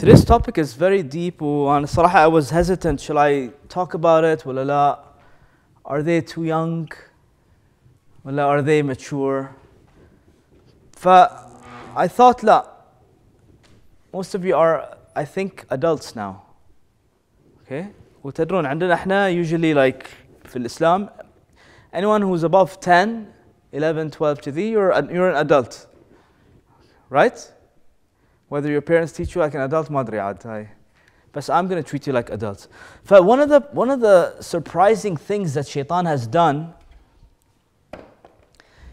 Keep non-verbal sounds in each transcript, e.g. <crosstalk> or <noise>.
Today's topic is very deep and صراحة I was hesitant shall I talk about it ولا لا Are they too young ولا are they mature ف I thought لا most of you are I think adults now okay وتدرون عندنا احنا usually like في الإسلام anyone who's above 10 11 12 to thee you're, an- you're an adult right whether your parents teach you like an adult ما أدري عاد هاي بس I'm going to treat you like adults ف one of the one of the surprising things that shaitan has done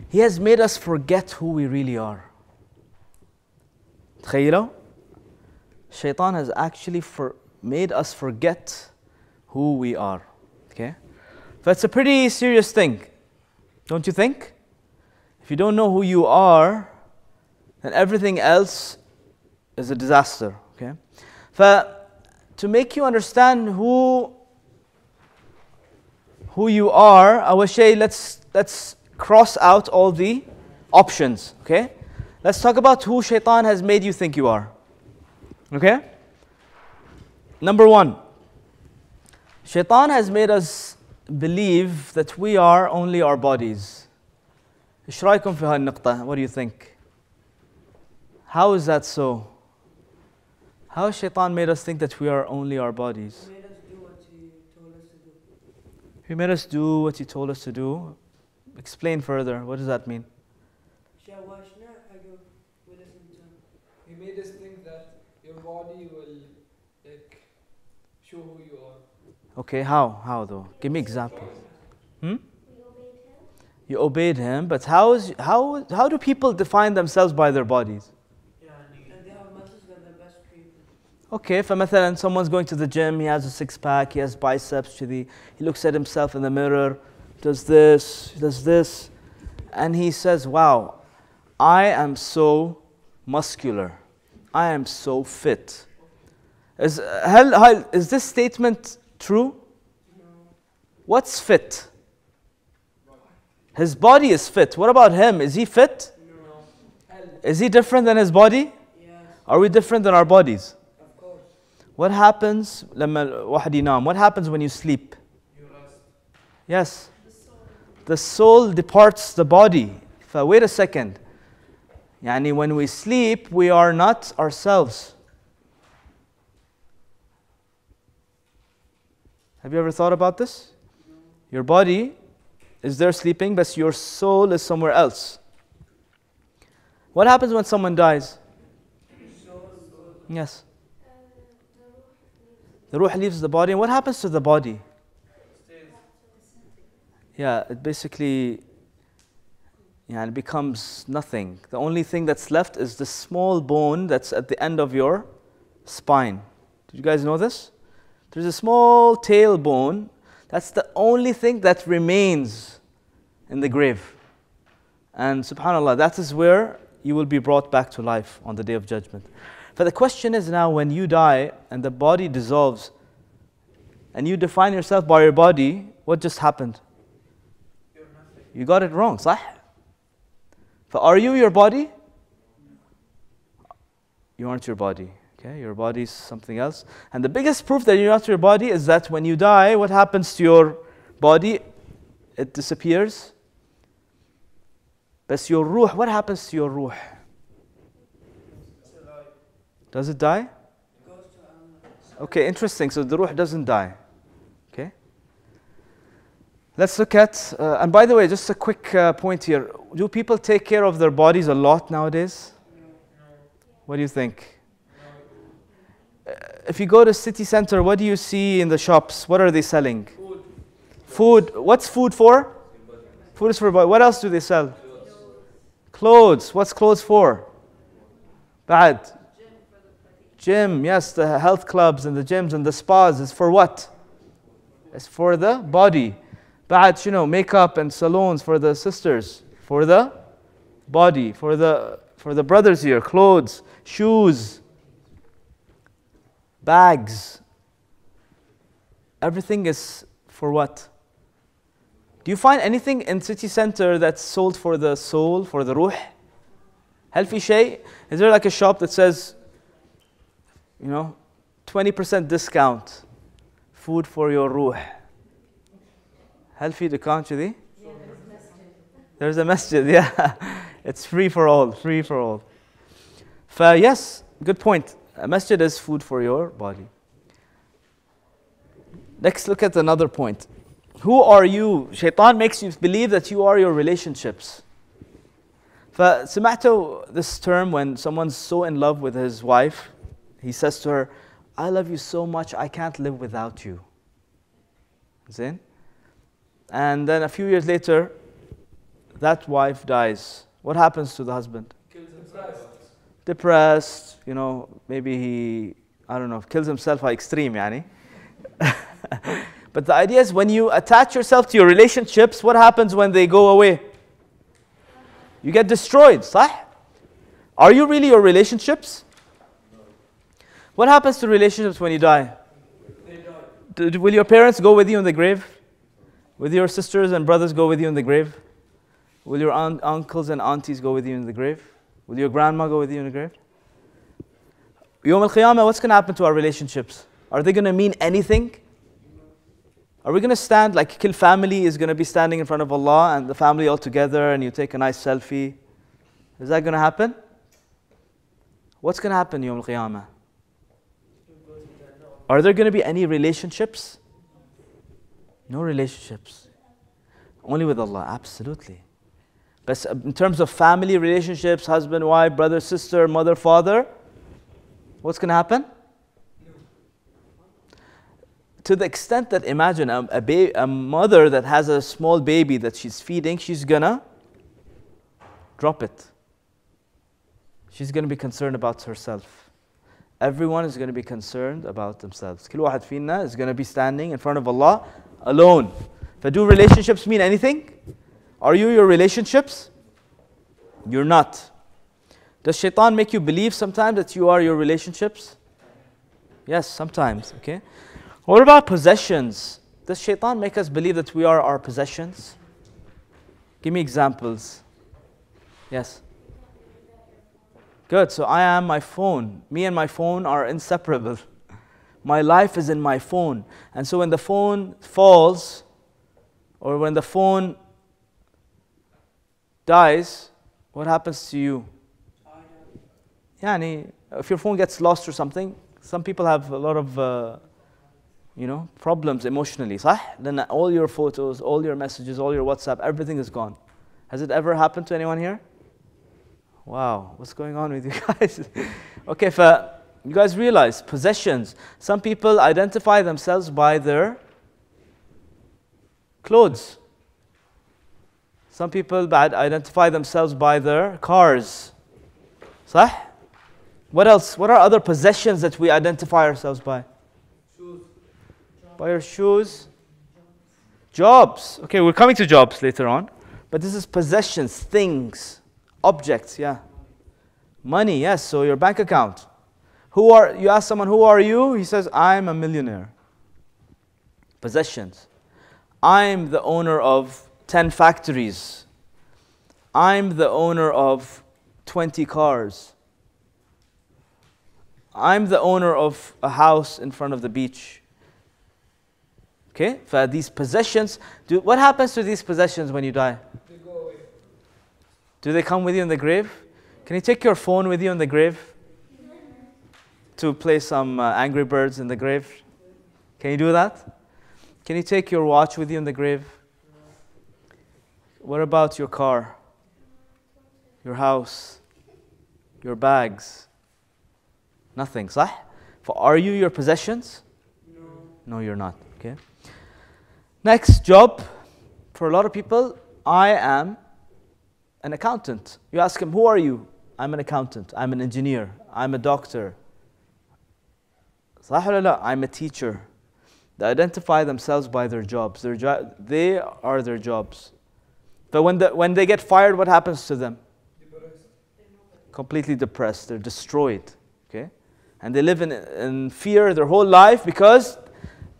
he has made us forget who we really are تخيلوا shaitan has actually for, made us forget who we are okay that's a pretty serious thing don't you think if you don't know who you are then everything else is a disaster. Okay? to make you understand who who you are, I will say let's let's cross out all the options. Okay? Let's talk about who shaitan has made you think you are. Okay? Number one, shaitan has made us believe that we are only our bodies. What do you think? How is that so? How shaitan made us think that we are only our bodies? He made us do what he told us to do. Explain further. What does that mean? He made us think that your body will like show who you are. Okay, how? How though? Give me example. Hmm? You obeyed him, but how is how how do people define themselves by their bodies? people. Okay, فمثلا someone's going to the gym, he has a six pack, he has biceps to the he looks at himself in the mirror, does this, does this, and he says, Wow, I am so muscular. I am so fit. Is, هل, هل, is this statement true? What's fit? His body is fit. What about him? Is he fit? Is he different than his body? Yes, Are we different than our bodies? What happens what happens when you sleep? Yes. The soul departs the body. Wait a second. Yani when we sleep, we are not ourselves. Have you ever thought about this? Your body is there sleeping, but your soul is somewhere else. What happens when someone dies? Yes. The ruh leaves the body. And what happens to the body? Yeah, it basically yeah, it becomes nothing. The only thing that's left is the small bone that's at the end of your spine. Did you guys know this? There's a small tailbone. That's the only thing that remains in the grave. And subhanAllah, that is where you will be brought back to life on the day of judgment. But the question is now when you die and the body dissolves and you define yourself by your body, what just happened? You got it wrong, صح? So are you your body? You aren't your body. Okay, your body is something else. And the biggest proof that you're not your body is that when you die, what happens to your body? It disappears. But your ruh, what happens to your ruh? Does it die? Okay, interesting. So the ruh doesn't die. Okay. Let's look at, uh, and by the way, just a quick uh, point here. Do people take care of their bodies a lot nowadays? What do you think? Uh, if you go to city center, what do you see in the shops? What are they selling? Food. Food. What's food for? Food is for body. What else do they sell? Clothes. What's clothes for? Bad. Gym, yes, the health clubs and the gyms and the spas is for what? It's for the body. But you know, makeup and salons for the sisters, for the body, for the for the brothers here, clothes, shoes, bags. Everything is for what? Do you find anything in city center that's sold for the soul, for the ruh? Healthy shay? Is there like a shop that says you know, 20% discount. Food for your ruh. هل في دكان كذي؟ There's a masjid, yeah. <laughs> it's free for all, free for all. ف yes, good point. A masjid is food for your body. Next, look at another point. Who are you? Shaitan makes you believe that you are your relationships. فسمعتوا this term when someone's so in love with his wife, he says to her, I love you so much, I can't live without you. Zin? And then a few years later, that wife dies. What happens to the husband? Himself. Depressed, you know, maybe he, I don't know, kills himself by extreme, yani. <laughs> but the idea is when you attach yourself to your relationships, what happens when they go away? You get destroyed, صح? Are you really your relationships? What happens to relationships when you die? Die. Will your parents go with you in the grave? Will your sisters and brothers go with you in the grave? Will your uncles and aunties go with you in the grave? Will your grandma go with you in the grave? Yom al Qiyamah, what's going to happen to our relationships? Are they going to mean anything? Are we going to stand like Kill family is going to be standing in front of Allah and the family all together and you take a nice selfie? Is that going to happen? What's going to happen Yom al Qiyamah? Are there going to be any relationships? No relationships. Only with Allah, absolutely. But in terms of family relationships, husband, wife, brother, sister, mother, father, what's going to happen? To the extent that imagine a, a, ba- a mother that has a small baby that she's feeding, she's gonna drop it. She's gonna be concerned about herself everyone is going to be concerned about themselves. Kil wahad fina is going to be standing in front of Allah alone. But do relationships mean anything? Are you your relationships? You're not. Does shaitan make you believe sometimes that you are your relationships? Yes, sometimes, okay? What about possessions? Does shaitan make us believe that we are our possessions? Give me examples. Yes. Good. So I am my phone. Me and my phone are inseparable. My life is in my phone. And so when the phone falls, or when the phone dies, what happens to you? Yani, if your phone gets lost or something, some people have a lot of, uh, you know, problems emotionally. صح? Then all your photos, all your messages, all your WhatsApp, everything is gone. Has it ever happened to anyone here? Wow, what's going on with you <laughs> guys? okay, uh, you guys realize possessions. Some people identify themselves by their clothes. Some people identify themselves by their cars. صح? What else? What are other possessions that we identify ourselves by? Shoes. By your shoes? Jobs. Okay, we're coming to jobs later on. But this is possessions, things, objects, yeah. Money, yes, so your bank account. Who are you ask someone who are you? He says I'm a millionaire. Possessions. I'm the owner of 10 factories. I'm the owner of 20 cars. I'm the owner of a house in front of the beach. Okay? For these possessions, do, what happens to these possessions when you die? Do they come with you in the grave? Can you take your phone with you in the grave? To play some uh, Angry Birds in the grave? Can you do that? Can you take your watch with you in the grave? What about your car? Your house? Your bags? Nothing, صح? For are you your possessions? No. No, you're not. Okay. Next job for a lot of people, I am an accountant. You ask him, Who are you? I'm an accountant, I'm an engineer, I'm a doctor. I'm a teacher. They identify themselves by their jobs. Their jo- they are their jobs. But when, the, when they get fired, what happens to them? Depressed. Completely depressed. They're destroyed. Okay? And they live in, in fear their whole life because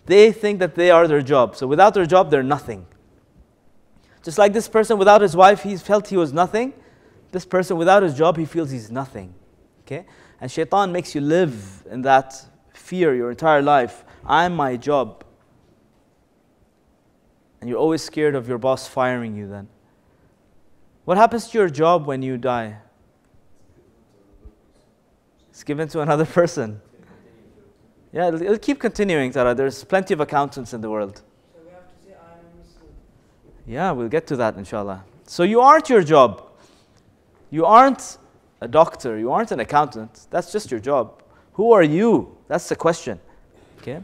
they think that they are their job. So without their job, they're nothing. Just like this person without his wife, he felt he was nothing. This person without his job, he feels he's nothing. Okay? And shaitan makes you live in that fear your entire life. I'm my job. And you're always scared of your boss firing you then. What happens to your job when you die? It's given to another person. Yeah, it'll, keep continuing, Tara. There's plenty of accountants in the world. So we have to say I am a Muslim. Yeah, we'll get to that inshallah. So you aren't your job. You aren't a doctor. You aren't an accountant. That's just your job. Who are you? That's the question. Okay.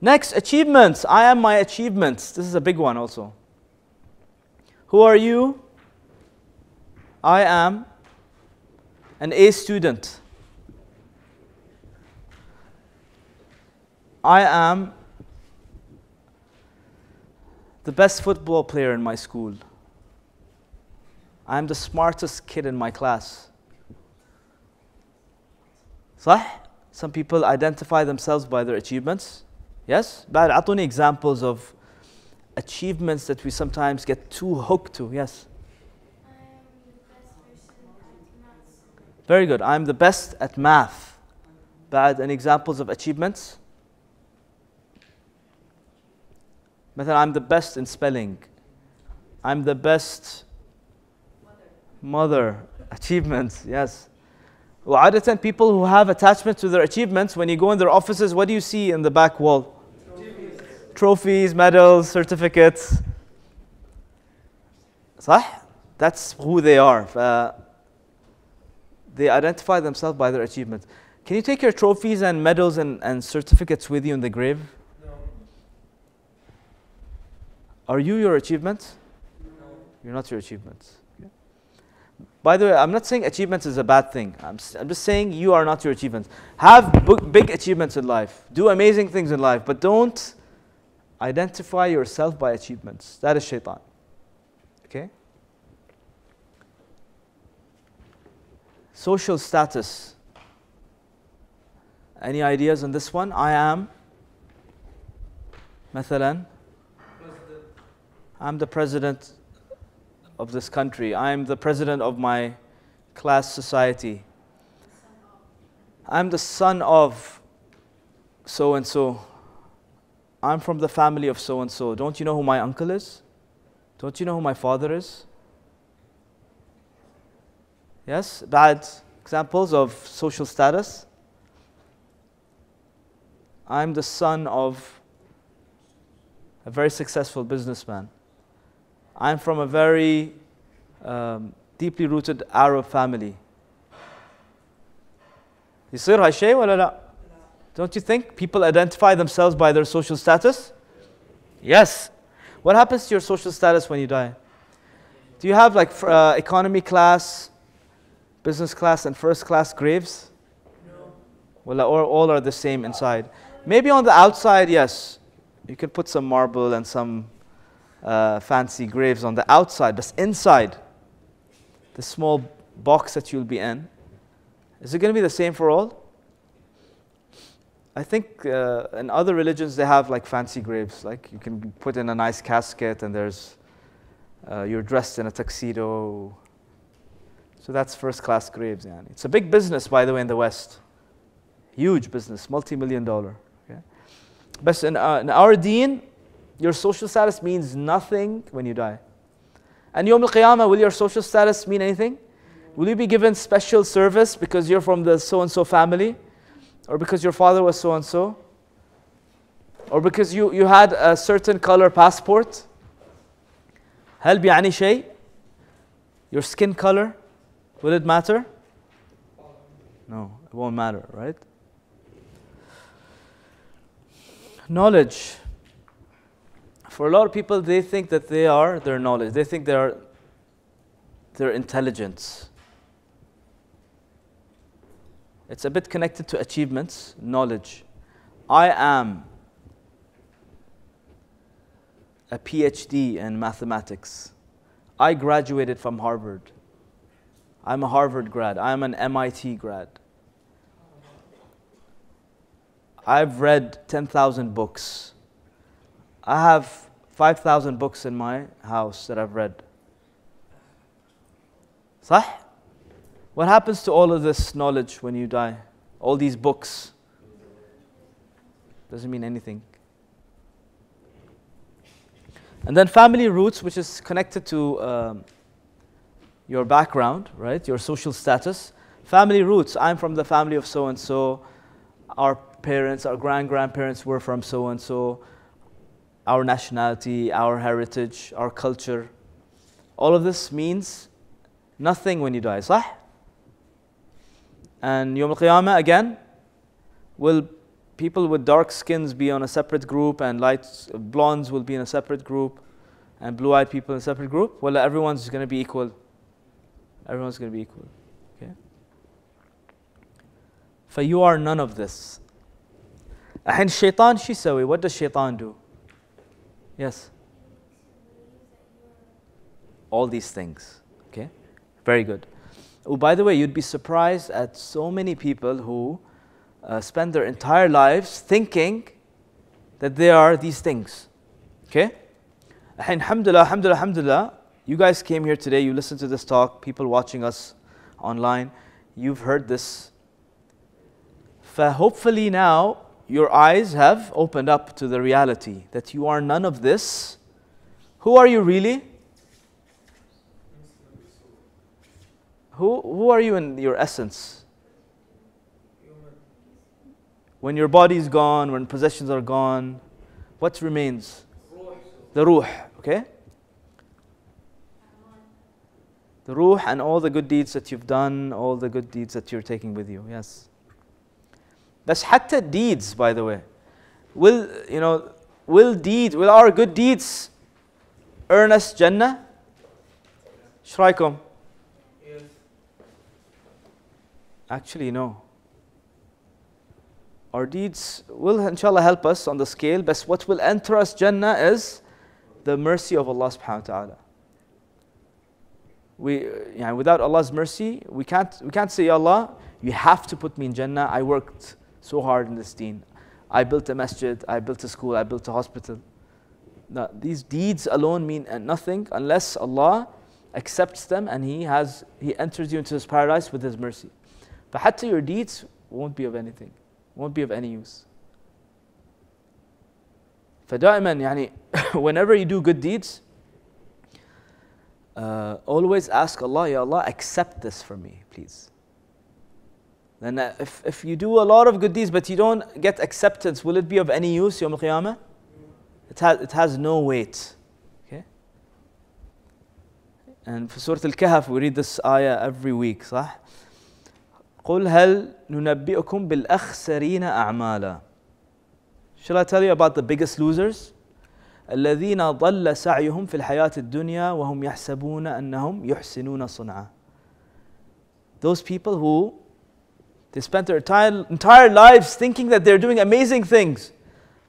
Next, achievements. I am my achievements. This is a big one also. Who are you? I am an A student. I am the best football player in my school. I'm the smartest kid in my class. صح? Some people identify themselves by their achievements. Yes? بعد أعطوني examples of achievements that we sometimes get too hooked to. Yes? I am the best person at maths. Very good. I'm the best at math. بعد and examples of achievements. مثلا I'm the best in spelling. I'm the best mother. Achievements, yes. وعادة people who have attachment to their achievements, when you go in their offices, what do you see in the back wall? Trophies, medals, certificates. صح? That's who they are. ف- they identify themselves by their achievements. Can you take your trophies and medals and, and certificates with you in the grave? Are you your achievements? No. You're not your achievements. Okay. By the way, I'm not saying achievements is a bad thing. I'm, s- I'm just saying you are not your achievements. Have bu- big achievements in life. Do amazing things in life, but don't identify yourself by achievements. That is shaitan. Okay? Social status. Any ideas on this one? I am مثلا President. I'm the president of this country. I'm the president of my class society. I'm the son of so and so. I'm from the family of so and so. Don't you know who my uncle is? Don't you know who my father is? Yes, bad examples of social status. I'm the son of a very successful businessman. I'm from a very um, deeply rooted Arab family. يصير هالشيء ولا لا؟ Don't you think people identify themselves by their social status? Yes. What happens to your social status when you die? Do you have like fr- uh, economy class, business class, and first class graves? No. Well, or all are the same inside. Maybe on the outside, yes, you can put some marble and some uh, fancy graves on the outside, but inside, the small box that you'll be in, is it going to be the same for all? I think uh, in other religions they have like fancy graves, like you can put in a nice casket and there's uh, you're dressed in a tuxedo. So that's first class graves. Yani. It's a big business, by the way, in the West. Huge business, multi-million dollar. Okay? But in, uh, in our deen, your social status means nothing when you die. And Yom al-Qiyamah, will your social status mean anything? Will you be given special service because you're from the so-and-so family? Or because your father was so-and-so? Or because you, you had a certain color passport? هل بيعني شيء? Your skin color? Will it matter? No, it won't matter, right? Knowledge. For a lot of people, they think that they are their knowledge. They think they are their intelligence. It's a bit connected to achievements, knowledge. I am a PhD in mathematics. I graduated from Harvard. I'm a Harvard grad. I'm an MIT grad. I've read 10,000 books. I have 5,000 books in my house that I've read. صح? What happens to all of this knowledge when you die? All these books? Doesn't mean anything. And then family roots, which is connected to um, your background, right? Your social status. Family roots. I'm from the family of so and so. Our parents, our grand grandparents were from so and so our nationality, our heritage, our culture. All of this means nothing when you die, صح? And Yom Al-Qiyamah again, will people with dark skins be on a separate group and light blondes will be in a separate group and blue-eyed people in a separate group? Well, everyone's going to be equal. Everyone's going to be equal. Okay? For you are none of this. And shaitan, she what does shaitan do? Yes. All these things. Okay. Very good. Oh, by the way, you'd be surprised at so many people who uh, spend their entire lives thinking that they are these things. Okay? And alhamdulillah, alhamdulillah, alhamdulillah, you guys came here today, you listened to this talk, people watching us online, you've heard this. Hopefully now your eyes have opened up to the reality that you are none of this. Who are you really? Who, who are you in your essence? When your body is gone, when possessions are gone, what remains? The ruh, okay? The ruh and all the good deeds that you've done, all the good deeds that you're taking with you, yes. That's hatta deeds, by the way. Will, you know, will deeds, will our good deeds earn us Jannah? Shraikum. Yes. Actually, no. Our deeds will, inshallah, help us on the scale, but what will enter us Jannah is the mercy of Allah subhanahu wa ta'ala. We, yeah, without Allah's mercy, we can't, we can't say, Allah, you have to put me in Jannah. I worked so hard in this deen. I built a masjid, I built a school, I built a hospital. No, these deeds alone mean nothing unless Allah accepts them and He has He enters you into His paradise with His mercy. But hatta your deeds won't be of anything, won't be of any use. فدائما يعني <laughs> whenever you do good deeds uh, always ask Allah Ya Allah accept this for me please Then uh, if, if you do a lot of good deeds but you don't get acceptance, will it be of any use, Yom Al-Qiyamah? It, ha- it has no weight. Okay? And for Surah Al-Kahf, we read this ayah every week, صح? قل هل ننبئكم بالأخسرين أعمالا Shall I tell you about the biggest losers? الذين ضل سعيهم في الحياة الدنيا وهم يحسبون أنهم يحسنون صنعا Those people who they spent their entire, entire lives thinking that they're doing amazing things.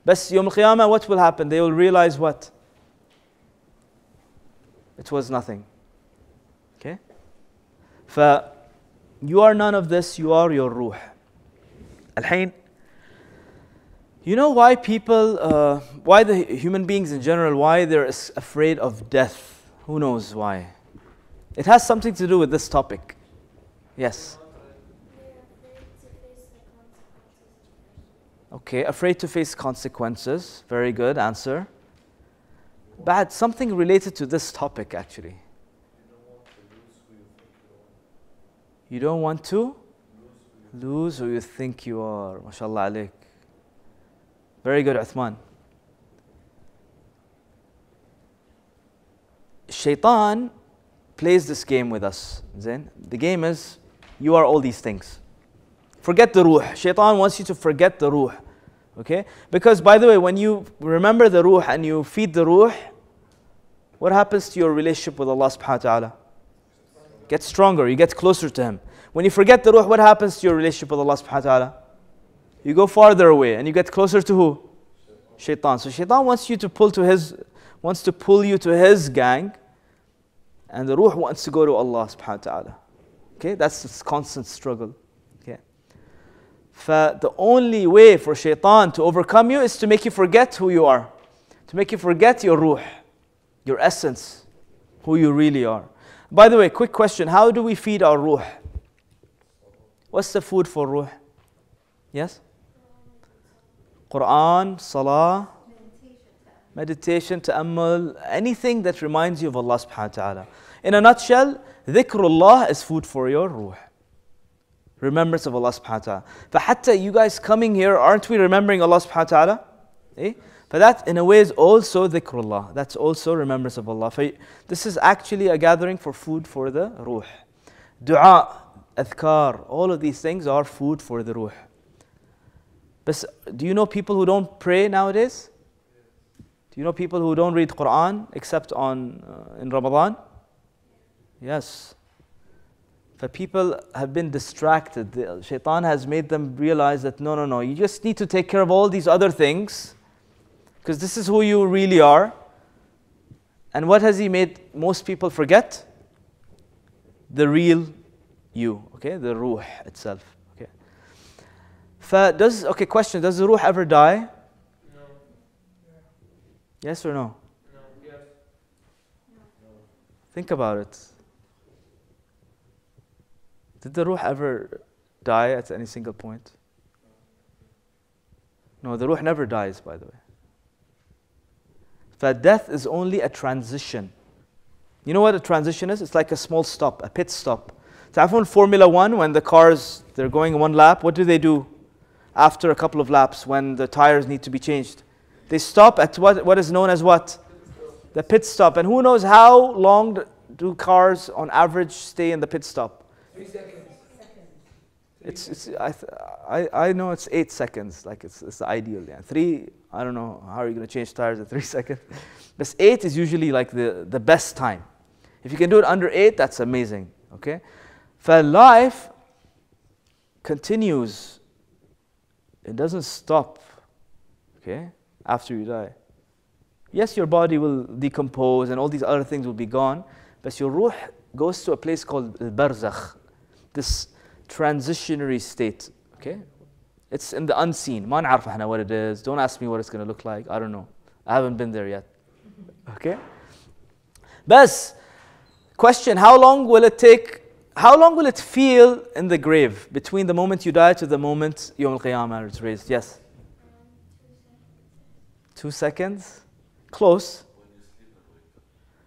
But Yom Qiyamah, what will happen? They will realize what? It was nothing. Okay? ف you are none of this, you are your ruh. Alhain. You know why people, uh, why the human beings in general, why they're afraid of death? Who knows why? It has something to do with this topic. Yes. Okay, afraid to face consequences. Very good answer. Bad, something related to this topic actually. You don't want to lose who you think you are. MashaAllah alaik. Very good, Uthman. Shaitan plays this game with us. Then the game is you are all these things. Forget the ruh. Shaitan wants you to forget the ruh. Okay? Because by the way, when you remember the ruh and you feed the ruh, what happens to your relationship with Allah subhanahu wa ta'ala? Get stronger, you get closer to Him. When you forget the ruh, what happens to your relationship with Allah subhanahu wa ta'ala? you go farther away and you get closer to who? Shaitan. So Shaitan wants you to pull to his wants to pull you to his gang, and the ruh wants to go to Allah subhanahu wa ta'ala. Okay, that's this constant struggle. The only way for shaitan to overcome you is to make you forget who you are, to make you forget your ruh, your essence, who you really are. By the way, quick question how do we feed our ruh? What's the food for ruh? Yes? Quran, Salah, meditation, ta'ammal, anything that reminds you of Allah subhanahu wa ta'ala. In a nutshell, dhikrullah is food for your ruh Remembrance of Allah subhanahu wa ta'ala. فحتى you guys coming here, aren't we remembering Allah subhanahu wa ta'ala? Eh? But that in a way is also dhikrullah. That's also remembrance of Allah. For this is actually a gathering for food for the ruh. Dua, adhkar, all of these things are food for the ruh. But do you know people who don't pray nowadays? Do you know people who don't read Quran except on uh, in Ramadan? Yes. For people have been distracted. The shaitan has made them realize that no, no, no, you just need to take care of all these other things because this is who you really are. And what has he made most people forget? The real you, okay? The ruh itself, okay? does okay, question, does the ruh ever die? No. Yes or no? No. Yes. Think about it. Did the ruh ever die at any single point? No, the ruh never dies, by the way. That death is only a transition. You know what a transition is? It's like a small stop, a pit stop. So I've Formula One, when the cars, they're going one lap, what do they do after a couple of laps when the tires need to be changed? They stop at what, what is known as what? The pit stop. And who knows how long do cars on average stay in the pit stop? It's, it's I, I, I know it's eight seconds, like it's, it's the ideal. Yeah. Three, I don't know how are you going to change tires at three <laughs> seconds. But eight is usually like the, the best time. If you can do it under eight, that's amazing. Okay? For life continues, it doesn't stop. Okay? After you die. Yes, your body will decompose and all these other things will be gone, but your ruh goes to a place called al barzakh, this transitionary state. Okay? It's in the unseen. ما نعرف احنا what it is. Don't ask me what it's going to look like. I don't know. I haven't been there yet. Okay? Bas, question, how long will it take, how long will it feel in the grave between the moment you die to the moment Yom Al-Qiyamah is raised? Yes? Two seconds? Close.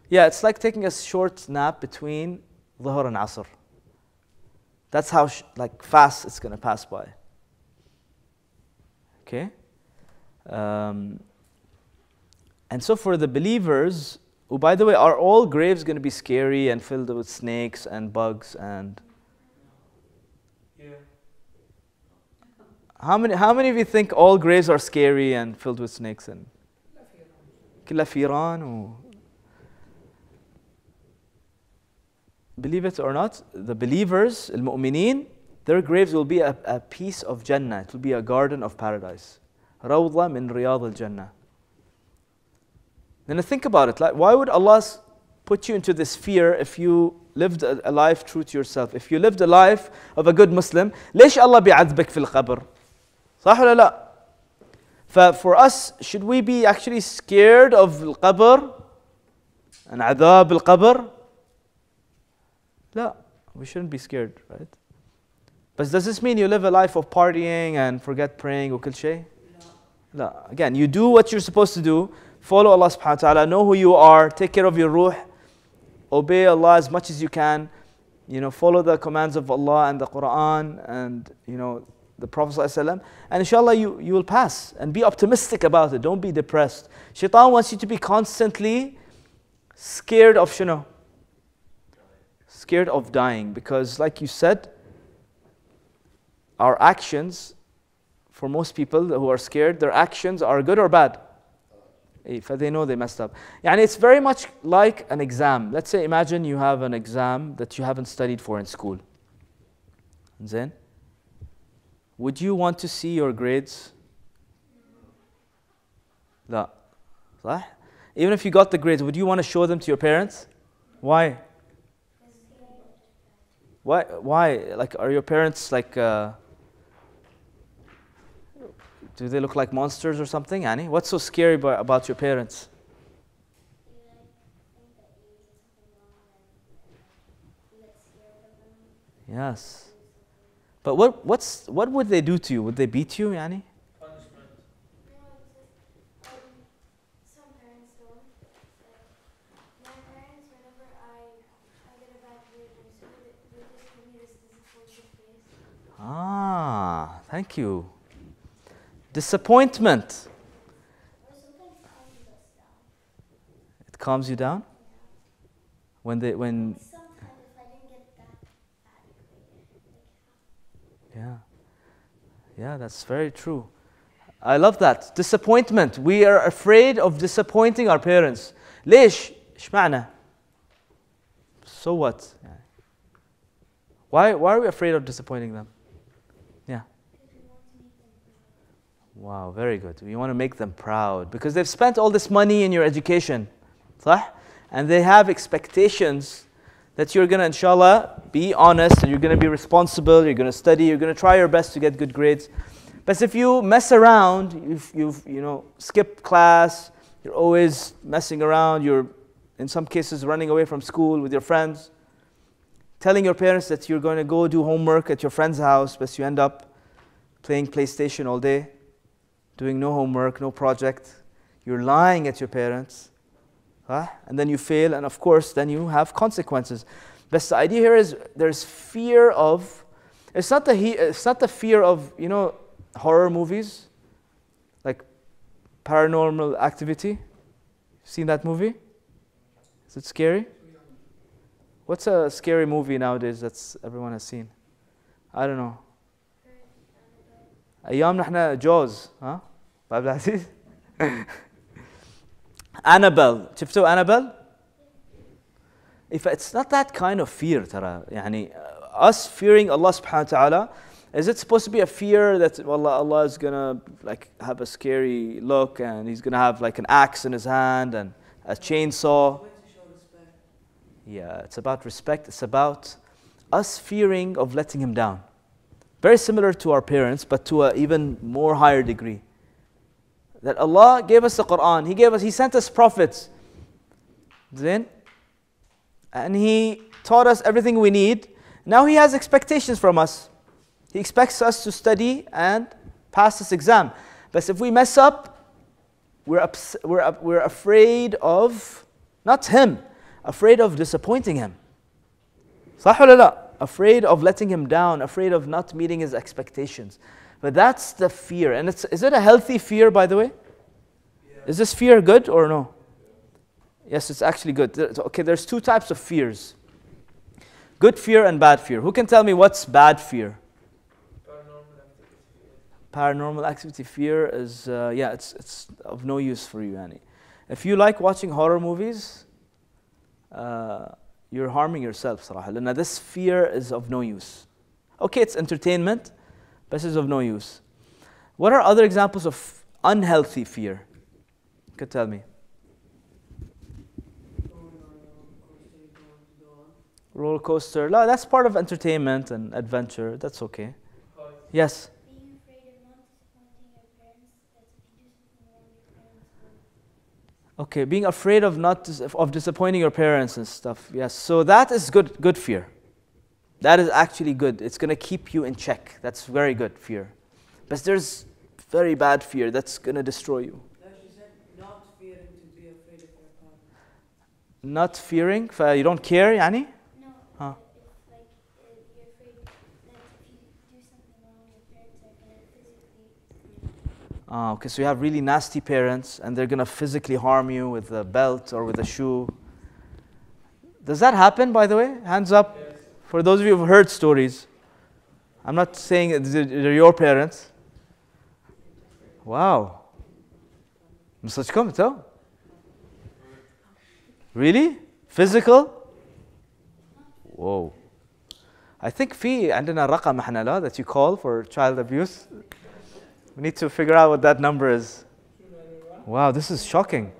Yeah, it's like taking a short nap between Dhuhr and Asr. That's how sh- like fast it's going to pass by. Okay? Um, and so for the believers, oh, by the way, are all graves going to be scary and filled with snakes and bugs and Yeah. how many how many of you think all graves are scary and filled with snakes and كلها فيران Believe it or not, the believers, المؤمنين, their graves will be a, a piece of Jannah. It will be a garden of paradise. روضة من رياض الجنة. Then think about it. Like, why would Allah s- put you into this fear if you lived a, a life true to yourself? If you lived a life of a good Muslim, ليش الله بيعذبك في القبر؟ صح ولا لا؟ ف- For us, should we be actually scared of القبر and عذاب القبر? No, we shouldn't be scared, right? But does this mean you live a life of partying and forget praying or kil no. Again, you do what you're supposed to do. Follow Allah subhanahu wa ta'ala. Know who you are. Take care of your ruh. Obey Allah as much as you can. You know, follow the commands of Allah and the Quran and, you know, the Prophet ﷺ, and inshallah you, you will pass and be optimistic about it. Don't be depressed. Shaitan wants you to be constantly scared of shino scared of dying because, like you said, our actions, for most people who are scared, their actions are good or bad. If they know they messed up. And it's very much like an exam. Let's say, imagine you have an exam that you haven't studied for in school. And then, would you want to see your grades? No. Even if you got the grades, would you want to show them to your parents? Why? Why? Why? Like, are your parents like? Uh, do they look like monsters or something, Annie? What's so scary about, your parents? Yes. But what, what's, what would they do to you? Would they beat you, yani? Punishment. No, it's just, um, some parents don't. Like, my parents, whenever I, I get a bad grade in school, they, they just give me this disappointed face. Ah, thank you. Disappointment. Or sometimes calms us down. It calms you down? When they, when, Sometimes if I didn't get that bad grade, like, yeah. Yeah, that's very true. I love that. Disappointment. We are afraid of disappointing our parents. ليش؟ ايش معنى؟ So what? Why, why are we afraid of disappointing them? Wow, very good. We want to make them proud because they've spent all this money in your education. صح? And they have expectations that you're going to, inshallah, be honest and you're going to be responsible, you're going to study, you're going to try your best to get good grades. But if you mess around, you've, you've you know, skipped class, you're always messing around, you're in some cases running away from school with your friends, telling your parents that you're going to go do homework at your friend's house, but you end up playing PlayStation all day doing no homework, no project. You're lying at your parents. huh? And then you fail, and of course, then you have consequences. But the idea here is there's fear of, it's not the, he, it's not the fear of, you know, horror movies, like paranormal activity. Seen that movie? Is it scary? What's a scary movie nowadays that's everyone has seen? I don't know. ايامنا احنا جوز ها عبد العزيز Annabelle شفتوا Annabelle if it's not that kind of fear ترى يعني uh, us fearing Allah subhanahu wa ta'ala is it supposed to be a fear that Allah, Allah is gonna like have a scary look and he's gonna have like an axe in his hand and a chainsaw Way to show respect. yeah, it's about respect. It's about us fearing of letting him down. Very similar to our parents, but to an even more higher degree. that Allah gave us the Quran, He gave us, He sent us prophets. Then, and He taught us everything we need. Now He has expectations from us. He expects us to study and pass this exam. But if we mess up, we're, ups- we're, up- we're afraid of, not Him, afraid of disappointing Him. Sahulullah, afraid of letting Him down, afraid of not meeting His expectations. But that's the fear. And it's, is it a healthy fear, by the way? Yeah. Is this fear good or no? Yes, it's actually good. Okay, there's two types of fears good fear and bad fear. Who can tell me what's bad fear? Paranormal activity fear is, uh, yeah, it's, it's of no use for you, Annie. If you like watching horror movies, uh, you're harming yourself, Sarah. Now, this fear is of no use. Okay, it's entertainment, but it's of no use what are other examples of unhealthy fear you could tell me roller coaster no, that's part of entertainment and adventure that's okay yes. Okay, being afraid of not of disappointing your parents and stuff. Yes, so that is good. Good fear. That is actually good. It's going to keep you in check. That's very good fear. But there's very bad fear that's going to destroy you. Not fearing, to not fearing, you don't care, Yani? No. Huh. Ah, okay, so you have really nasty parents and they're going to physically harm you with a belt or with a shoe. Does that happen, by the way? Hands up. Yeah. For those of you who've heard stories, I'm not saying it- they're your parents. Wow. مصدقكم انتوا؟ Really? Physical? Whoa. I think في عندنا رقم احنا لا that you call for child abuse. We need to figure out what that number is. Wow, this is shocking.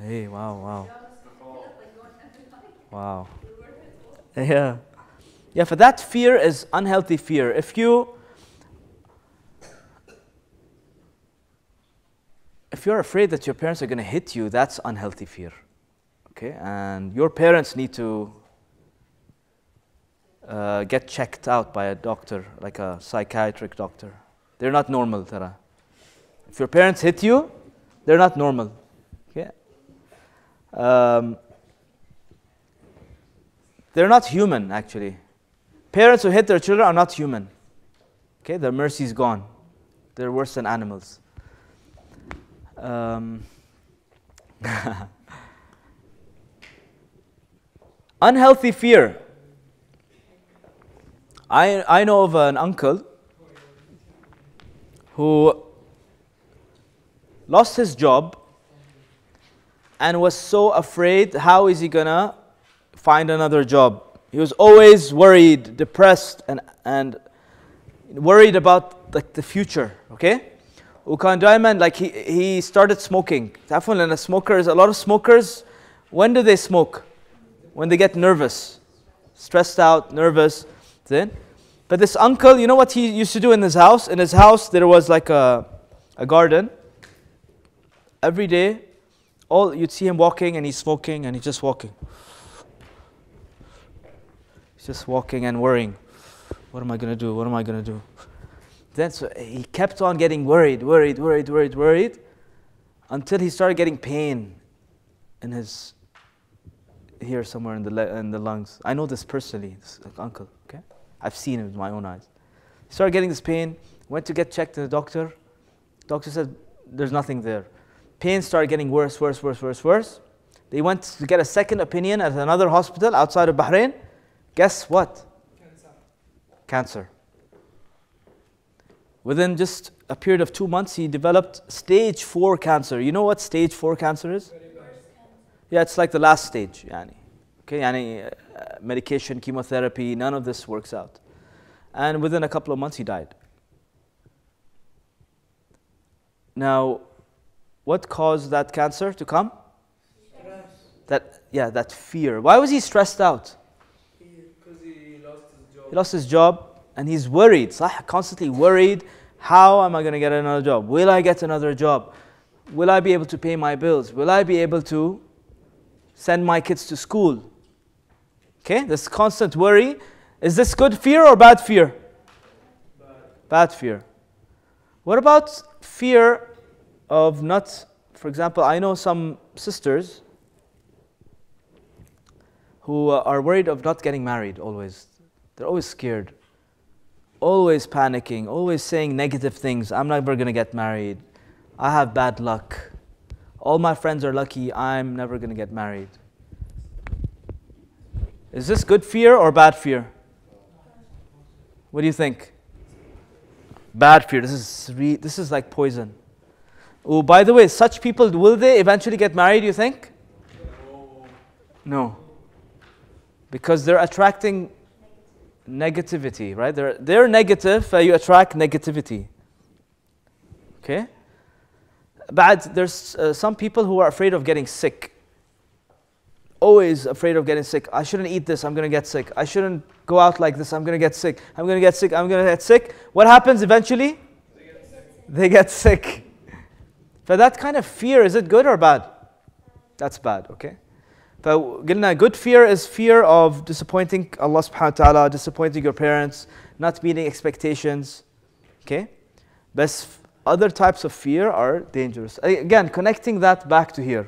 Hey, wow, wow. <laughs> Wow. Yeah. Yeah, for that fear is unhealthy fear. If you if you're afraid that your parents are going to hit you, that's unhealthy fear. Okay, and your parents need to uh, get checked out by a doctor, like a psychiatric doctor. They're not normal, Tara. If your parents hit you, they're not normal. Um, they're not human, actually. Parents who hit their children are not human. Okay, their mercy is gone. They're worse than animals. Um, <laughs> unhealthy fear. I, I know of an uncle who lost his job and was so afraid how is he gonna find another job. He was always worried, depressed, and, and worried about like the future, okay? Ukan Diamond, like he, he started smoking. definitely and smoker smokers, a lot of smokers, when do they smoke? When they get nervous, stressed out, nervous. Then, but this uncle, you know what he used to do in his house? In his house, there was like a, a garden. Every day, all you'd see him walking and he's smoking and he's just walking. He's just walking and worrying. What am i going to do? What am i going to do? Then so eh, he kept on getting worried worried worried worried worried until he started getting pain in his here somewhere in the in the lungs. I know this personally this uncle okay? I've seen it with my own eyes. He started getting this pain went to get checked to the doctor. Doctor said there's nothing there pain started getting worse, worse, worse, worse, worse. They went to get a second opinion at another hospital outside of Bahrain. Guess what? Cancer. Cancer. Within just a period of two months, he developed stage four cancer. You know what stage four cancer is? Yeah, it's like the last stage. Yani. Okay, yani, uh, medication, chemotherapy, none of this works out. And within a couple of months, he died. Now, what caused that cancer to come? Stress. That yeah, that fear. Why was he stressed out? Because he lost his job. He lost his job and he's worried, صح? Ah, constantly worried. How am I going to get another job? Will I get another job? Will I be able to pay my bills? Will I be able to send my kids to school? Okay, this constant worry. Is this good fear or bad fear? Bad fear. What about fear of not, for example, I know some sisters who uh, are worried of not getting married always. They're always scared, always panicking, always saying negative things. I'm never going to get married. I have bad luck. All my friends are lucky. I'm never going to get married. Is this good fear or bad fear? What do you think? Bad fear. This is this is like poison. Oh, by the way, such people will they eventually get married? You think? No. Because they're attracting negativity, right? They're they're negative. Uh, you attract negativity. Okay. But there's uh, some people who are afraid of getting sick. Always afraid of getting sick. I shouldn't eat this. I'm going to get sick. I shouldn't go out like this. I'm going to get sick. I'm going to get sick. I'm going to get sick. What happens eventually? They get sick. But that kind of fear, is it good or bad? That's bad, okay? فقلنا good fear is fear of disappointing Allah subhanahu wa ta'ala, disappointing your parents, not meeting expectations. Okay? But other types of fear are dangerous. Again, connecting that back to here.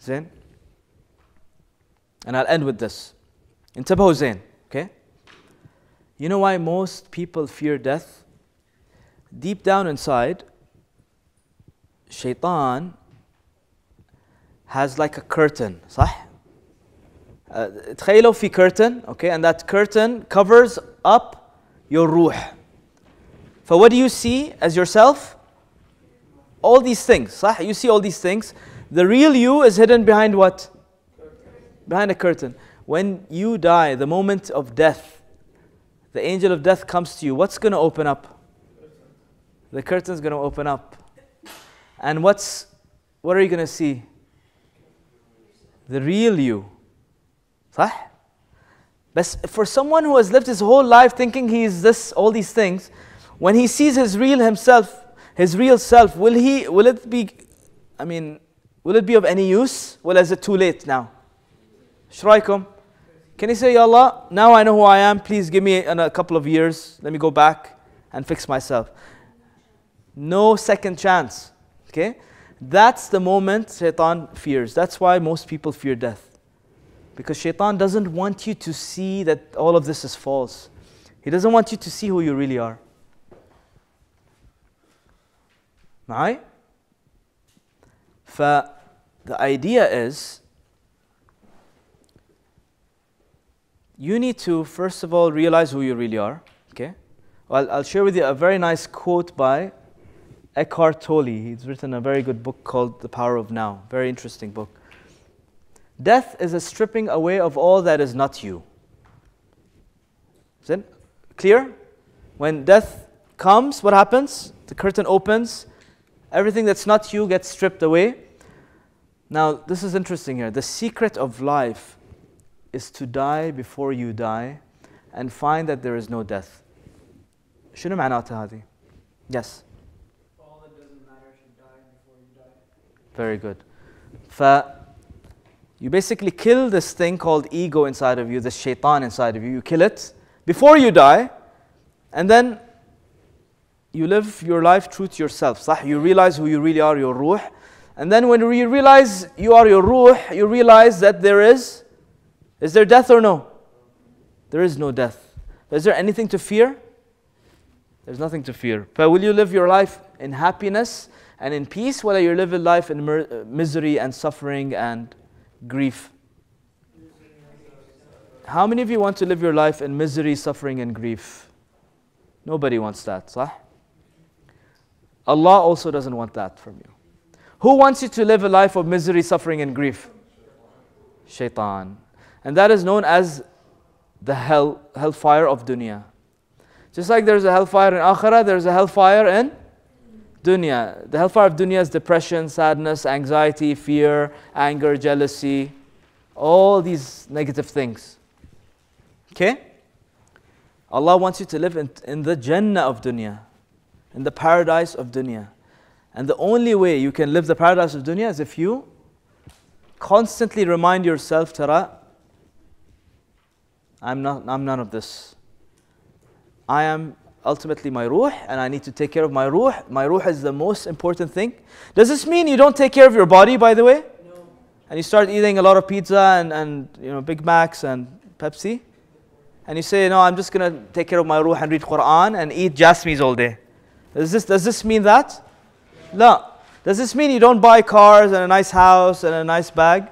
Zain? And I'll end with this. انتبهوا Zain, okay? You know why most people fear death? Deep down inside, shaitan has like a curtain صح uh, تخيلوا في curtain okay and that curtain covers up your ruh so what do you see as yourself all these things صح you see all these things the real you is hidden behind what behind a curtain when you die the moment of death the angel of death comes to you what's going to open up the curtain's going to open up and what's what are you going to see the real you. صح? But for someone who has lived his whole life thinking he is this, all these things, when he sees his real himself, his real self, will he, will it be, I mean, Will it be of any use? Well, is it too late now? Shraikum. Can you say, Ya Allah, now I know who I am, please give me a couple of years, let me go back and fix myself. No second chance. Okay? That's the moment shaitan fears. That's why most people fear death. Because shaitan doesn't want you to see that all of this is false. He doesn't want you to see who you really are. Right? the idea is you need to first of all realize who you really are. Okay? Well, I'll share with you a very nice quote by Eckhart Tolle. He's written a very good book called The Power of Now. Very interesting book. Death is a stripping away of all that is not you. Is it clear? When death comes, what happens? The curtain opens, everything that's not you gets stripped away. Now, this is interesting here. The secret of life is to die before you die and find that there is no death. شنو معناتها هذه؟ Yes. Very good. You basically kill this thing called ego inside of you, this shaitan inside of you. You kill it before you die, and then you live your life true to yourself. You realize who you really are, your ruh. And then when you realize you are your ruh, you realize that there is. Is there death or no? There is no death. Is there anything to fear? There's nothing to fear. But will you live your life in happiness and in peace, whether you live a life in uh, misery and suffering and grief? How many of you want to live your life in misery, suffering, and grief? Nobody wants that, صح? Allah also doesn't want that from you. Who wants you to live a life of misery, suffering, and grief? Shaitan. And that is known as the hell, hellfire of dunya. Just like there's a hellfire in akhirah, there's a hellfire in dunya. The hellfire of dunya is depression, sadness, anxiety, fear, anger, jealousy, all these negative things. Okay? Allah wants you to live in, in the Jannah of dunya, in the paradise of dunya. And the only way you can live the paradise of dunya is if you constantly remind yourself, Tara, I'm, not, I'm none of this. I am ultimately my ruh and I need to take care of my ruh. My ruh is the most important thing. Does this mean you don't take care of your body, by the way? No. And you start eating a lot of pizza and, and you know, Big Macs and Pepsi? And you say, no, I'm just going to take care of my ruh and read Quran and eat jasmines all day. Does this, does this mean that? No. Does this mean you don't buy cars and a nice house and a nice bag?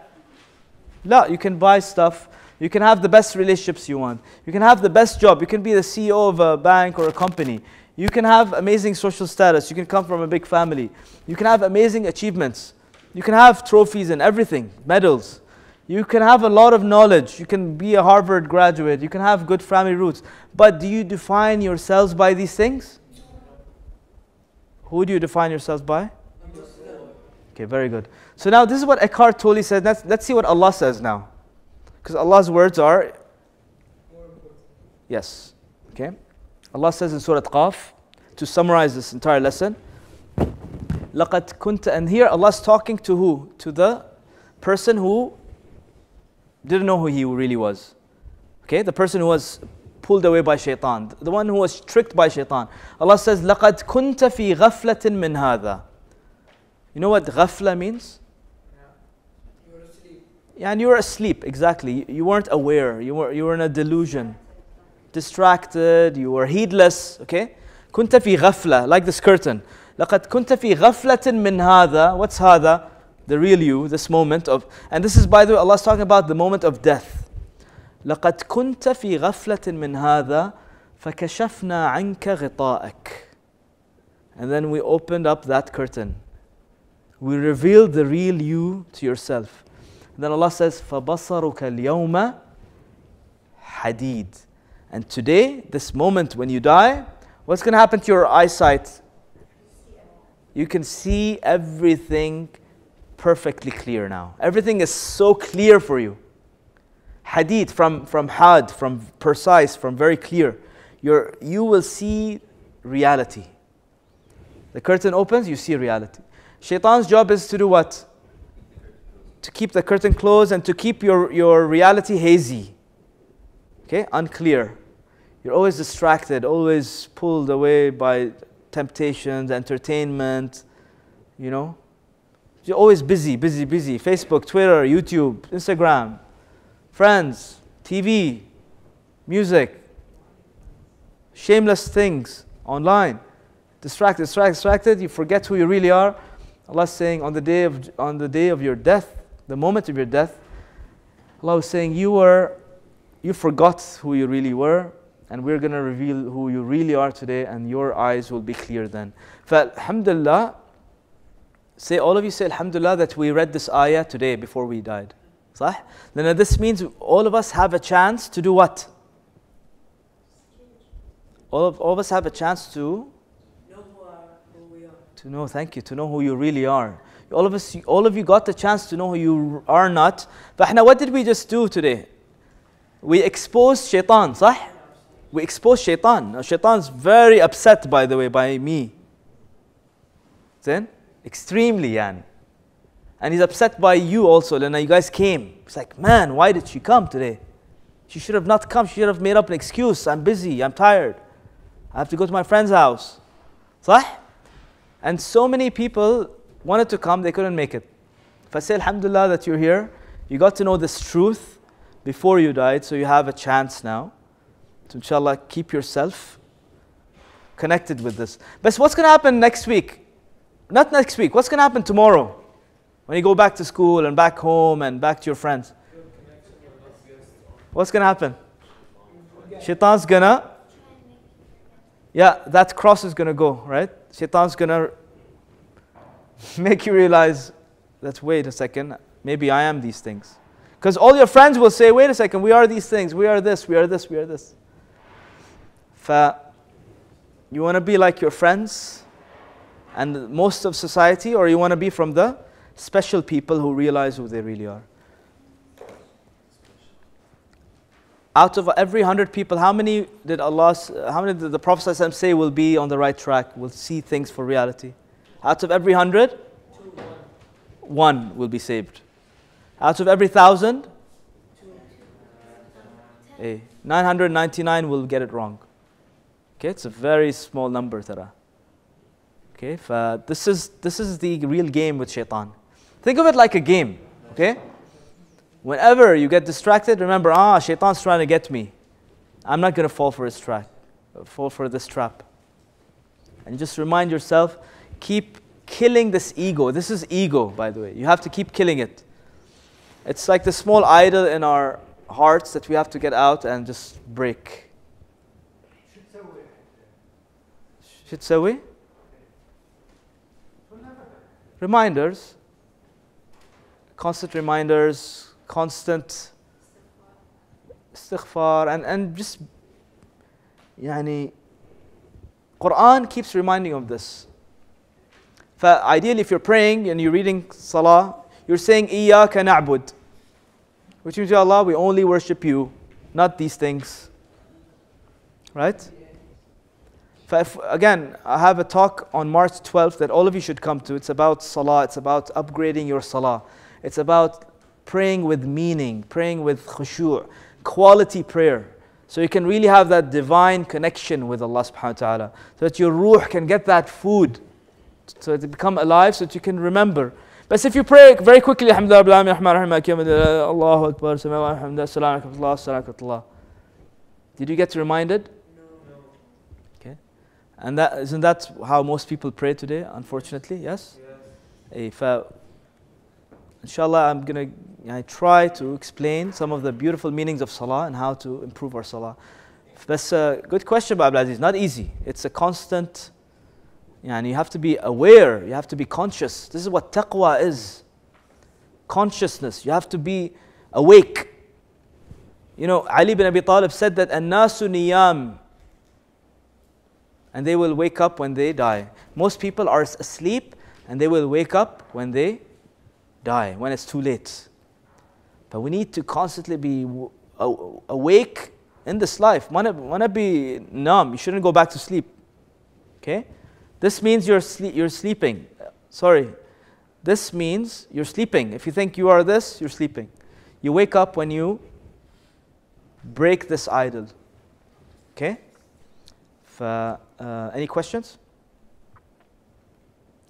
No, you can buy stuff. You can have the best relationships you want. You can have the best job. You can be the CEO of a bank or a company. You can have amazing social status. You can come from a big family. You can have amazing achievements. You can have trophies and everything, medals. You can have a lot of knowledge. You can be a Harvard graduate. You can have good family roots. But do you define yourselves by these things? Who do you define yourselves by? Okay, very good. So now this is what Eckhart Tolle says. Let's, let's see what Allah says now. Because Allah's words are, More important. yes. Okay? Allah says in Surah Qaf, to summarize this entire lesson, لَقَدْ كُنْتَ And here Allah's talking to who? To the person who didn't know who he really was. Okay? The person who was pulled away by shaitan. The one who was tricked by shaitan. Allah says, لَقَدْ كُنْتَ فِي غَفْلَةٍ مِّنْ هَذَا You know what ghafla means? Yeah, and you were asleep, exactly. You- You weren't aware. You were, you were in a delusion. Distracted, you were heedless, okay? كنت في غفلة, like this curtain. لقد كنت في غفلة من هذا. What's هذا? The real you, this moment of, and this is by the way, Allah's talking about the moment of death. لقد كنت في غفلة من هذا فكشفنا عنك غطاءك. And then we opened up that curtain. We revealed the real you to yourself. And then Allah says, فَبَصَرُكَ الْيَوْمَ حَدِيد And today, this moment when you die, what's going to happen to your eyesight? You can see everything perfectly clear now. Everything is so clear for you. Hadith from, from had, from precise, from very clear. You're, you will see reality. The curtain opens, you see reality. Shaitan's job is to do what? To keep the curtain closed and to keep your, your reality hazy. Okay, unclear. You're always distracted, always pulled away by temptations, entertainment, you know. You're always busy, busy, busy. Facebook, Twitter, YouTube, Instagram, friends, TV, music, shameless things online. Distracted, distracted, distracted. You forget who you really are. Allah saying on the day of on the day of your death, the moment of your death, Allah is saying you were you forgot who you really were, and we're gonna reveal who you really are today, and your eyes will be clear then. Alhamdulillah, say all of you say Alhamdulillah that we read this ayah today before we died. صح? Then this means all of us have a chance to do what? All of, all of us have a chance to Know who are who we are. to know thank you to know who you really are all of us all of you got the chance to know who you are not فاحنا what did we just do today we exposed shaitan صح we exposed shaitan now shaitan's very upset by the way by me then extremely yani and he's upset by you also Lena you guys came it's like man why did she come today she should have not come she should have made up an excuse i'm busy i'm tired i have to go to my friend's house صح and so many people wanted to come, they couldn't make it. If I say Alhamdulillah that you're here, you got to know this truth before you died, so you have a chance now to inshallah keep yourself connected with this. But what's going to happen next week? Not next week, what's going to happen tomorrow? When you go back to school and back home and back to your friends? What's going to happen? Shaitan's and make yeah, that cross is gonna go, right? Shaitan's gonna make you realize that wait a second, maybe I am these things. Because all your friends will say, wait a second, we are these things, we are this, we are this, we are this. Fa, you want to be like your friends and most of society, or you want to be from the special people who realize who they really are? Out of every hundred people, how many did Allah, how many did the Prophet say will be on the right track, will see things for reality? Out of every hundred, one. will be saved. Out of every thousand, eh, 999 will get it wrong. Okay, it's a very small number, tara. Okay, fa- this is this is the real game with shaitan. Think of it like a game. Okay, whenever you get distracted, remember, ah, shaitan's trying to get me. I'm not going to fall for his trap, fall for this trap. And just remind yourself, keep killing this ego. This is ego, by the way. You have to keep killing it. It's like the small idol in our hearts that we have to get out and just break. Should say we? Reminders. Constant reminders, constant istighfar, and, and just يعني Quran keeps reminding of this. Ideally, if you're praying and you're reading salah, you're saying, Iyaka na'bud, which means, Ya Allah, we only worship you, not these things. Right? If, again, I have a talk on March 12th that all of you should come to. It's about salah, it's about upgrading your salah, it's about praying with meaning, praying with khushu', quality prayer. So you can really have that divine connection with Allah subhanahu wa ta'ala. So that your ruh can get that food so to become alive so that you can remember. But if you pray very quickly, Alhamdulillah, Rabbil Alamin, Rahman, Rahim, Maliki Yawmiddin, Allahu Akbar, Alhamdulillah, Assalamu alaikum, Allah, Assalamu alaikum. Did you get reminded? No. Okay. And that isn't that how most people pray today, unfortunately? Yes? Eh, fa- Inshallah, I'm going to try to explain some of the beautiful meanings of salah and how to improve our salah. That's a good question, Abdul Aziz. Not easy. It's a constant, and you have to be aware, you have to be conscious. This is what taqwa is consciousness. You have to be awake. You know, Ali bin Abi Talib said that, Annasu niyam. And they will wake up when they die. Most people are asleep and they will wake up when they die, when it's too late. But we need to constantly be awake in this life. Wanna, wanna be numb. You shouldn't go back to sleep. Okay? This means you're, you're sleeping. Sorry. This means you're sleeping. If you think you are this, you're sleeping. You wake up when you break this idol. Okay? ف, uh, any questions?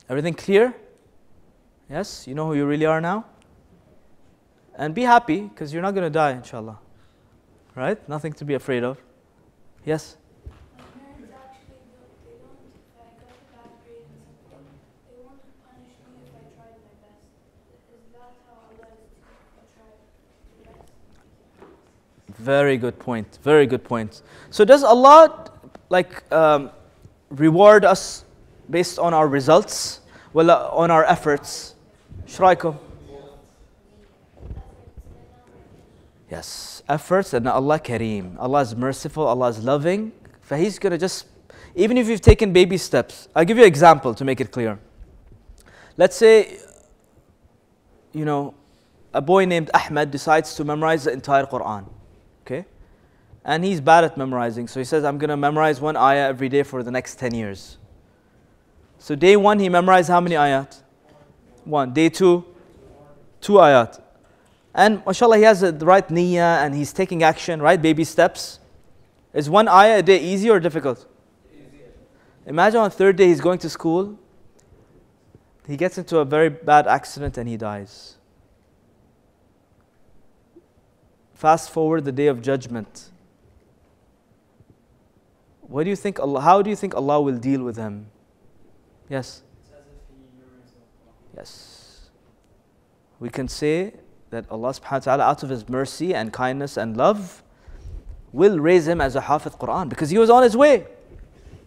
Everything clear? Yes? You know who you really are now? And be happy because you're not going to die, inshallah. Right? Nothing to be afraid of. Yes? My parents actually don't, they don't, if I got a bad grade in something, they won't punish me if I tried my best. Is that how Allah is to try your best? Very good point. Very good point. So does Allah like um, reward us based on our results? Well, uh, on our efforts. Shraikum. Yes, efforts and Allah Kareem. Allah is merciful, Allah is loving. He's gonna just, even if you've taken baby steps, I'll give you an example to make it clear. Let's say, you know, a boy named Ahmed decides to memorize the entire Quran. And he's bad at memorizing. So he says, I'm going to memorize one ayah every day for the next 10 years. So day one, he memorized how many ayat? One. Day two, two ayat. And mashallah, he has the right niyyah and he's taking action, right? Baby steps. Is one ayah a day easy or difficult? Imagine on third day he's going to school. He gets into a very bad accident and he dies. Fast forward the day of judgment. What do you think Allah, how do you think Allah will deal with him? Yes. Yes. We can say that Allah subhanahu wa ta'ala out of his mercy and kindness and love will raise him as a Hafiz Quran because he was on his way.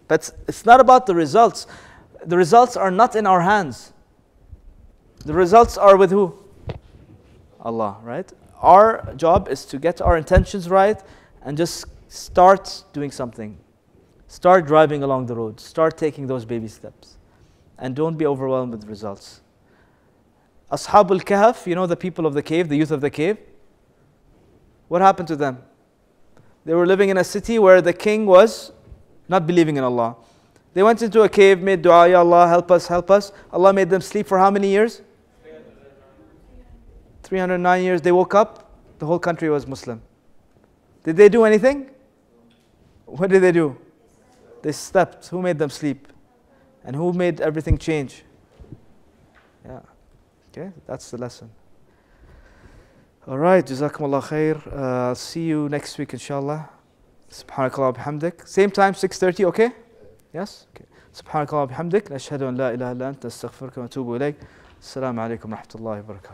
But it's not about the results. The results are not in our hands. The results are with who? Allah, right? Our job is to get our intentions right and just start doing something. Start driving along the road. Start taking those baby steps. And don't be overwhelmed with results. Ashab al Kahf, you know the people of the cave, the youth of the cave? What happened to them? They were living in a city where the king was not believing in Allah. They went into a cave, made dua, Ya Allah, help us, help us. Allah made them sleep for how many years? 309 years. They woke up, the whole country was Muslim. Did they do anything? What did they do? They slept. Who made them sleep? And who made everything change? Yeah. Okay, that's the lesson. All right, Jazakumullah khair. Uh, see you next week, inshallah. Subhanakallah bihamdik. Same time, 6.30, okay? Yes? Okay. سبحانك اللهم وبحمدك نشهد ان لا اله الا انت نستغفرك ونتوب اليك السلام عليكم ورحمه الله وبركاته